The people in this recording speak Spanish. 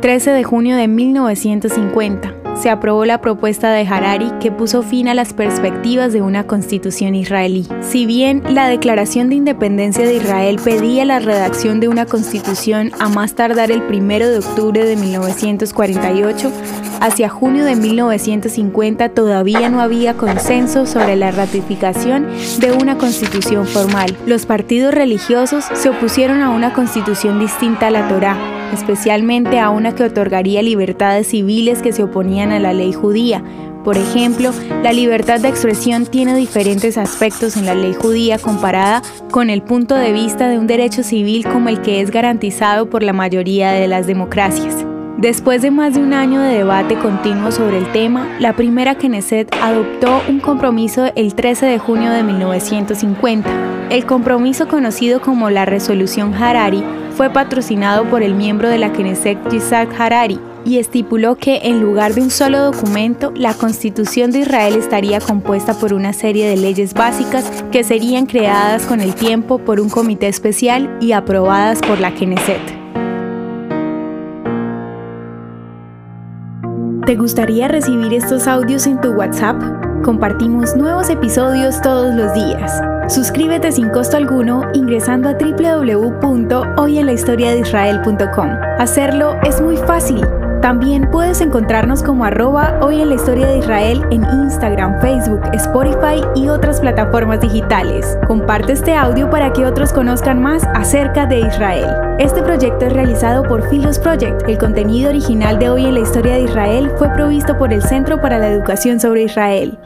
13 de junio de 1950, se aprobó la propuesta de Harari que puso fin a las perspectivas de una constitución israelí. Si bien la Declaración de Independencia de Israel pedía la redacción de una constitución a más tardar el 1 de octubre de 1948, hacia junio de 1950 todavía no había consenso sobre la ratificación de una constitución formal. Los partidos religiosos se opusieron a una constitución distinta a la Torá, especialmente a una que otorgaría libertades civiles que se oponían a la ley judía. Por ejemplo, la libertad de expresión tiene diferentes aspectos en la ley judía comparada con el punto de vista de un derecho civil como el que es garantizado por la mayoría de las democracias. Después de más de un año de debate continuo sobre el tema, la primera Knesset adoptó un compromiso el 13 de junio de 1950. El compromiso conocido como la Resolución Harari fue patrocinado por el miembro de la Knesset Yitzhak Harari y estipuló que en lugar de un solo documento, la Constitución de Israel estaría compuesta por una serie de leyes básicas que serían creadas con el tiempo por un comité especial y aprobadas por la Knesset. ¿Te gustaría recibir estos audios en tu WhatsApp? Compartimos nuevos episodios todos los días. Suscríbete sin costo alguno ingresando a www.hoyenlahistoriadeisrael.com. Hacerlo es muy fácil. También puedes encontrarnos como arroba hoy en la historia de Israel en Instagram, Facebook, Spotify y otras plataformas digitales. Comparte este audio para que otros conozcan más acerca de Israel. Este proyecto es realizado por Philos Project. El contenido original de hoy en la historia de Israel fue provisto por el Centro para la Educación sobre Israel.